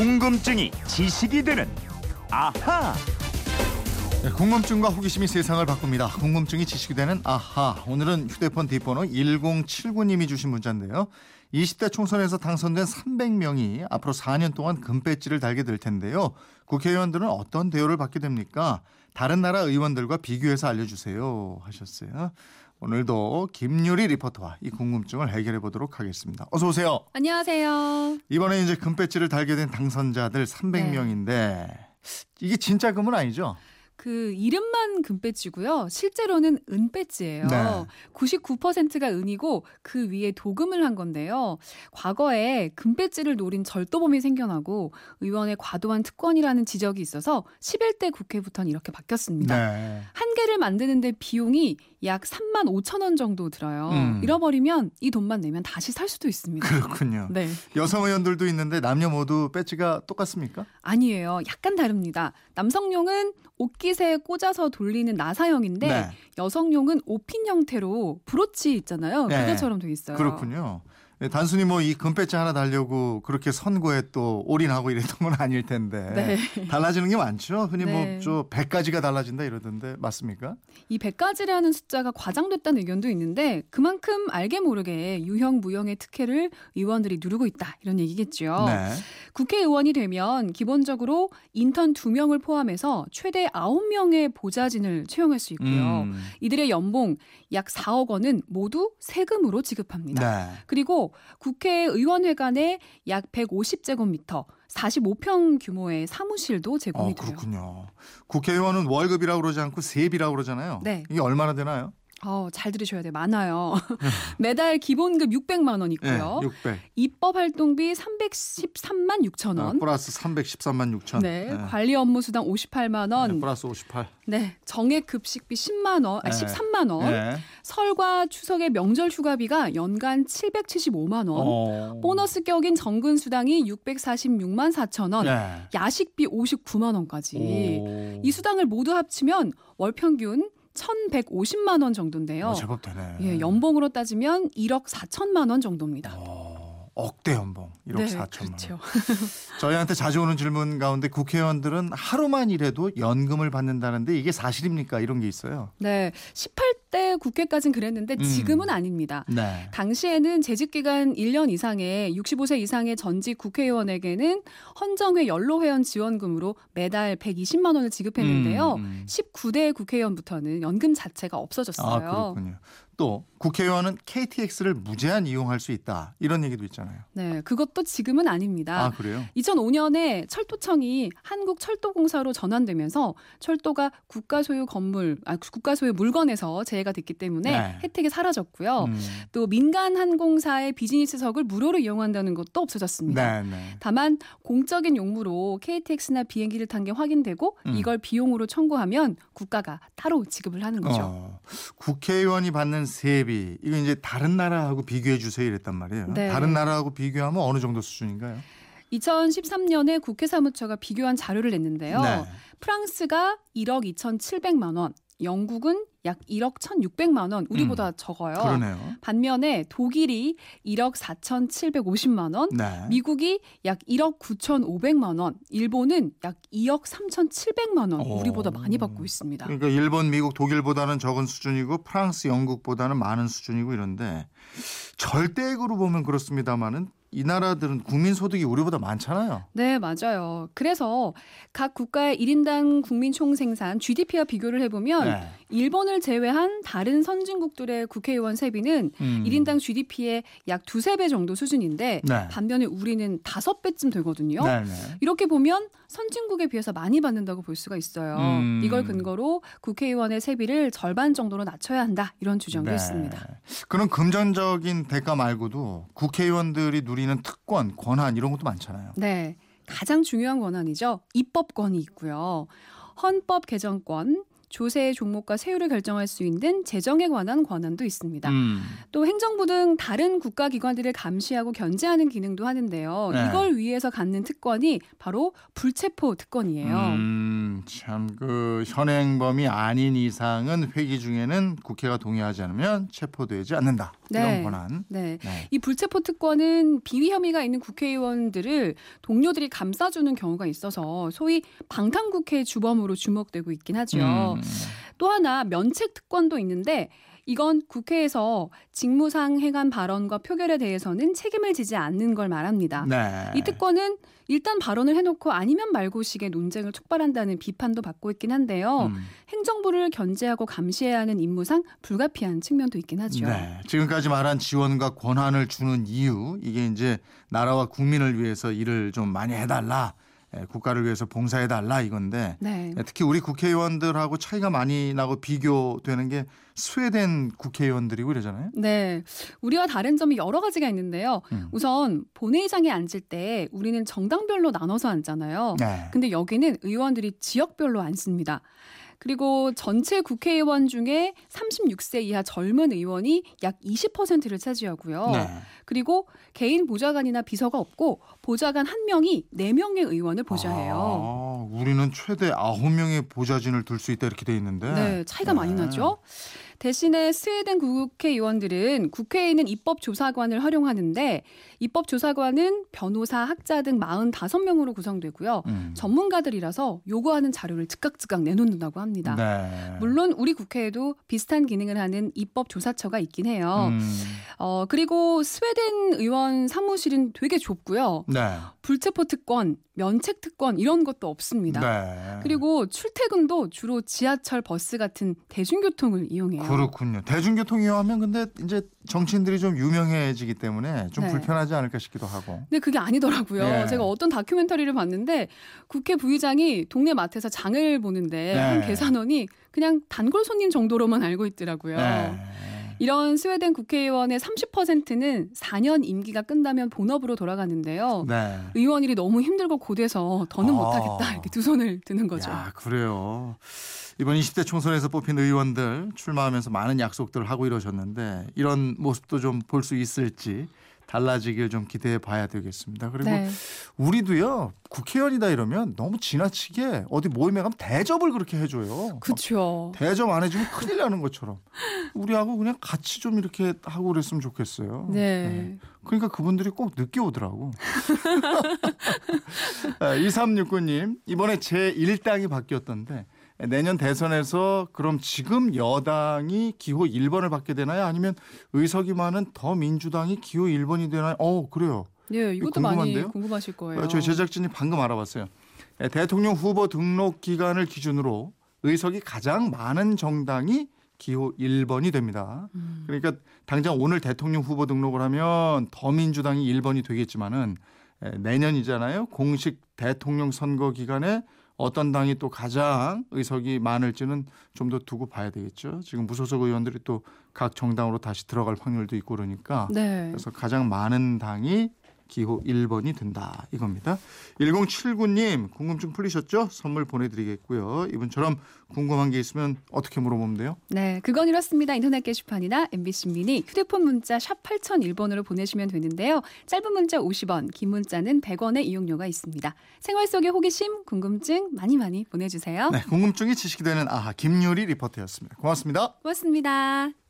궁금증이 지식이 되는 아하. 네, 궁금증과 호기심이 세상을 바꿉니다. 궁금증이 지식이 되는 아하. 오늘은 휴대폰 뒷번호 1079님이 주신 문자인데요. 20대 총선에서 당선된 300명이 앞으로 4년 동안 금배지를 달게 될 텐데요. 국회의원들은 어떤 대우를 받게 됩니까? 다른 나라 의원들과 비교해서 알려주세요. 하셨어요. 오늘도 김유리 리포터와 이 궁금증을 해결해 보도록 하겠습니다. 어서 오세요. 안녕하세요. 이번에 이제 금배지를 달게 된 당선자들 300명인데 이게 진짜 금은 아니죠? 그 이름만 금배지고요. 실제로는 은배지예요. 네. 99%가 은이고 그 위에 도금을 한 건데요. 과거에 금배지를 노린 절도범이 생겨나고 의원의 과도한 특권이라는 지적이 있어서 11대 국회부터는 이렇게 바뀌었습니다. 네. 한 개를 만드는데 비용이 약 3만 5천 원 정도 들어요. 음. 잃어버리면 이 돈만 내면 다시 살 수도 있습니다. 그렇군요. 네. 여성 의원들도 있는데 남녀 모두 배지가 똑같습니까? 아니에요. 약간 다릅니다. 남성용은 옷깃에 꽂아서 돌리는 나사형인데 네. 여성용은 옷핀 형태로 브로치 있잖아요. 네. 그것처럼 돼 있어요. 그렇군요. 예, 단순히 뭐 이 금배지 하나 달려고 그렇게 선거에 또 올인하고 이랬던 건 아닐 텐데 네. 달라지는 게 많죠. 흔히 네. 뭐저 100가지가 달라진다 이러던데 맞습니까? 이 100가지라는 숫자가 과장됐다는 의견도 있는데 그만큼 알게 모르게 유형 무형의 특혜를 의원들이 누르고 있다 이런 얘기겠죠. 네. 국회의원이 되면 기본적으로 인턴 2명을 포함해서 최대 9명의 보좌진을 채용할 수 있고요. 음. 이들의 연봉 약 4억 원은 모두 세금으로 지급합니다. 네. 그리고 국회의원회관에 약 150제곱미터, 45평 규모의 사무실도 제공이 어, 돼요. 그렇군요. 국회의원은 월급이라고 그러지 않고 세비라고 그러잖아요. 네. 이게 얼마나 되나요? 어, 잘 들으셔야 돼요. 많아요. 매달 기본급 600만 원 있고요. 네, 600. 입법 활동비 313만 6천 아, 원. 플러스 313만 6천. 네, 관리 업무 수당 58만 원. 네, 플러스 58. 네, 정액 급식비 10만 원, 아, 네. 13만 원. 네. 설과 추석의 명절 휴가비가 연간 775만 원. 어. 보너스 격인 정근 수당이 646만 4천 원. 네. 야식비 59만 원까지. 오. 이 수당을 모두 합치면 월 평균 1,150만 원 정도인데요. 어, 제법 되네. 예, 연봉으로 따지면 1억 4천만 원 정도입니다. 어, 억대 연봉 1억 네, 4천만 그렇죠. 원. 저희한테 자주 오는 질문 가운데 국회의원들은 하루만 일해도 연금을 받는다는데 이게 사실입니까? 이런 게 있어요. 네, 18 대 국회까지는 그랬는데 음. 지금은 아닙니다. 네. 당시에는 재직 기간 1년 이상의 65세 이상의 전직 국회의원에게는 헌정회 연로회원 지원금으로 매달 120만 원을 지급했는데요. 음, 음. 19대 국회의원부터는 연금 자체가 없어졌어요. 아, 그렇군요. 또 국회의원은 KTX를 무제한 이용할 수 있다. 이런 얘기도 있잖아요. 네, 그것도 지금은 아닙니다. 아, 그래요? 2005년에 철도청이 한국철도공사로 전환되면서 철도가 국가 소유 건물, 아, 국가 소유 물건에서 제외가 됐기 때문에 네. 혜택이 사라졌고요. 음. 또 민간 항공사의 비즈니스석을 무료로 이용한다는 것도 없어졌습니다. 네, 네. 다만 공적인 용무로 KTX나 비행기를 탄 게 확인되고 음. 이걸 비용으로 청구하면 국가가 따로 지급을 하는 거죠. 어, 국회의원이 받는 세비 이거 이제 다른 나라하고 비교해 주세요 이랬단 말이에요. 네. 다른 나라하고 비교하면 어느 정도 수준인가요? 2013년에 국회 사무처가 비교한 자료를 냈는데요. 네. 프랑스가 1억 2,700만 원, 영국은 약 1억 1,600만 원, 우리보다 적어요. 음. 그러네요. 반면에 독일이 1억 4,750만 원, 네. 미국이 약 1억 9,500만 원, 일본은 약 2억 3,700만 원, 오. 우리보다 많이 받고 있습니다. 그러니까 일본, 미국, 독일보다는 적은 수준이고 프랑스, 영국보다는 많은 수준이고 이런데 절대액으로 보면 그렇습니다만은 이 나라들은 국민 소득이 우리보다 많잖아요. 네, 맞아요. 그래서 각 국가의 1인당 국민 총생산 GDP와 비교를 해보면 네. 일본을 제외한 다른 선진국들의 국회의원 세비는 음. 1인당 GDP의 약 두세 배 정도 수준인데 네. 반면에 우리는 다섯 배쯤 되거든요. 네, 네. 이렇게 보면 선진국에 비해서 많이 받는다고 볼 수가 있어요. 음. 이걸 근거로 국회의원의 세비를 절반 정도로 낮춰야 한다 이런 주장도 네. 있습니다. 그런 금전적인 대가 말고도 국회의원들이 누리 는 특권, 권한 이런 것도 많잖아요. 네, 가장 중요한 권한이죠. 입법권이 있고요. 헌법 개정권, 조세의 종목과 세율을 결정할 수 있는 재정에 관한 권한도 있습니다. 음. 또 행정부 등 다른 국가기관들을 감시하고 견제하는 기능도 하는데요. 네. 이걸 위해서 갖는 특권이 바로 불체포 특권이에요. 음, 참 그 현행범이 아닌 이상은 회기 중에는 국회가 동의하지 않으면 체포되지 않는다. 이런 네. 권한. 네. 네. 이 불체포 특권은 비위 혐의가 있는 국회의원들을 동료들이 감싸주는 경우가 있어서 소위 방탄 국회 주범으로 주목되고 있긴 하죠. 음. 또 하나 면책 특권도 있는데 이건 국회에서 직무상 행한 발언과 표결에 대해서는 책임을 지지 않는 걸 말합니다. 네. 이 특권은 일단 발언을 해놓고 아니면 말고식의 논쟁을 촉발한다는 비판도 받고 있긴 한데요. 음. 행정부를 견제하고 감시해야 하는 임무상 불가피한 측면도 있긴 하죠. 네. 지금까지 말한 지원과 권한을 주는 이유 이게 이제 나라와 국민을 위해서 일을 좀 많이 해달라. 예, 국가를 위해서 봉사해 달라 이건데 네. 예, 특히 우리 국회의원들하고 차이가 많이 나고 비교되는 게 스웨덴 국회의원들이고 이러잖아요. 네. 우리와 다른 점이 여러 가지가 있는데요. 음. 우선 본회의장에 앉을 때 우리는 정당별로 나눠서 앉잖아요. 네. 근데 여기는 의원들이 지역별로 앉습니다. 그리고 전체 국회의원 중에 36세 이하 젊은 의원이 약 20%를 차지하고요. 네. 그리고 개인 보좌관이나 비서가 없고 보좌관 한 명이 4명의 의원을 보좌해요. 아, 우리는 최대 9명의 보좌진을 둘 수 있다 이렇게 돼 있는데. 네, 차이가 많이 네. 나죠. 대신에 스웨덴 국회의원들은 국회에 있는 입법조사관을 활용하는데 입법조사관은 변호사, 학자 등 45명으로 구성되고요. 음. 전문가들이라서 요구하는 자료를 즉각즉각 내놓는다고 합니다. 네. 물론 우리 국회에도 비슷한 기능을 하는 입법조사처가 있긴 해요. 음. 어, 그리고 스웨덴 의원 사무실은 되게 좁고요. 네. 불체포 특권, 면책 특권 이런 것도 없습니다. 네. 그리고 출퇴근도 주로 지하철, 버스 같은 대중교통을 이용해요. 그렇군요. 대중교통 이용하면 근데 이제 정치인들이 좀 유명해지기 때문에 좀 네. 불편하지 않을까 싶기도 하고. 근데 그게 아니더라고요. 네. 제가 어떤 다큐멘터리를 봤는데 국회 부의장이 동네 마트에서 장을 보는데 네. 한 계산원이 그냥 단골 손님 정도로만 알고 있더라고요. 네. 이런 스웨덴 국회의원의 30%는 4년 임기가 끝나면 본업으로 돌아가는데요. 네. 의원 일이 너무 힘들고 고돼서 더는 아. 못하겠다 이렇게 두 손을 드는 거죠. 야, 그래요. 이번 20대 총선에서 뽑힌 의원들 출마하면서 많은 약속들을 하고 이러셨는데 이런 모습도 좀 볼 수 있을지 달라지길 좀 기대해 봐야 되겠습니다. 그리고 네. 우리도요 국회의원이다 이러면 너무 지나치게 어디 모임에 가면 대접을 그렇게 해줘요. 그렇죠. 대접 안 해주면 큰일 나는 것처럼 우리하고 그냥 같이 좀 이렇게 하고 그랬으면 좋겠어요. 네. 그러니까 그분들이 꼭 늦게 오더라고. 2369님, 이번에 제 1당이 바뀌었던데 내년 대선에서 그럼 지금 여당이 기호 1번을 받게 되나요? 아니면 의석이 많은 더 민주당이 기호 1번이 되나요? 어, 그래요. 네, 이것도 궁금한데요? 많이 궁금하실 거예요. 어, 저희 제작진이 방금 알아봤어요. 예, 대통령 후보 등록 기간을 기준으로 의석이 가장 많은 정당이 기호 1번이 됩니다. 음. 그러니까 당장 오늘 대통령 후보 등록을 하면 더민주당이 1번이 되겠지만은 에, 내년이잖아요. 공식 대통령 선거 기간에 어떤 당이 또 가장 의석이 많을지는 좀 더 두고 봐야 되겠죠. 지금 무소속 의원들이 또 각 정당으로 다시 들어갈 확률도 있고 그러니까 네. 그래서 가장 많은 당이 기호 1번이 된다 이겁니다. 1079님 궁금증 풀리셨죠? 선물 보내드리겠고요. 이분처럼 궁금한 게 있으면 어떻게 물어보면 돼요? 네, 그건 이렇습니다. 인터넷 게시판이나 MBC 미니 휴대폰 문자 샵 8001번으로 보내시면 되는데요. 짧은 문자 50원, 긴 문자는 100원의 이용료가 있습니다. 생활 속의 호기심, 궁금증 많이 많이 보내주세요. 네, 궁금증이 지식이 되는 아하 김유리 리포터였습니다. 고맙습니다. 고맙습니다.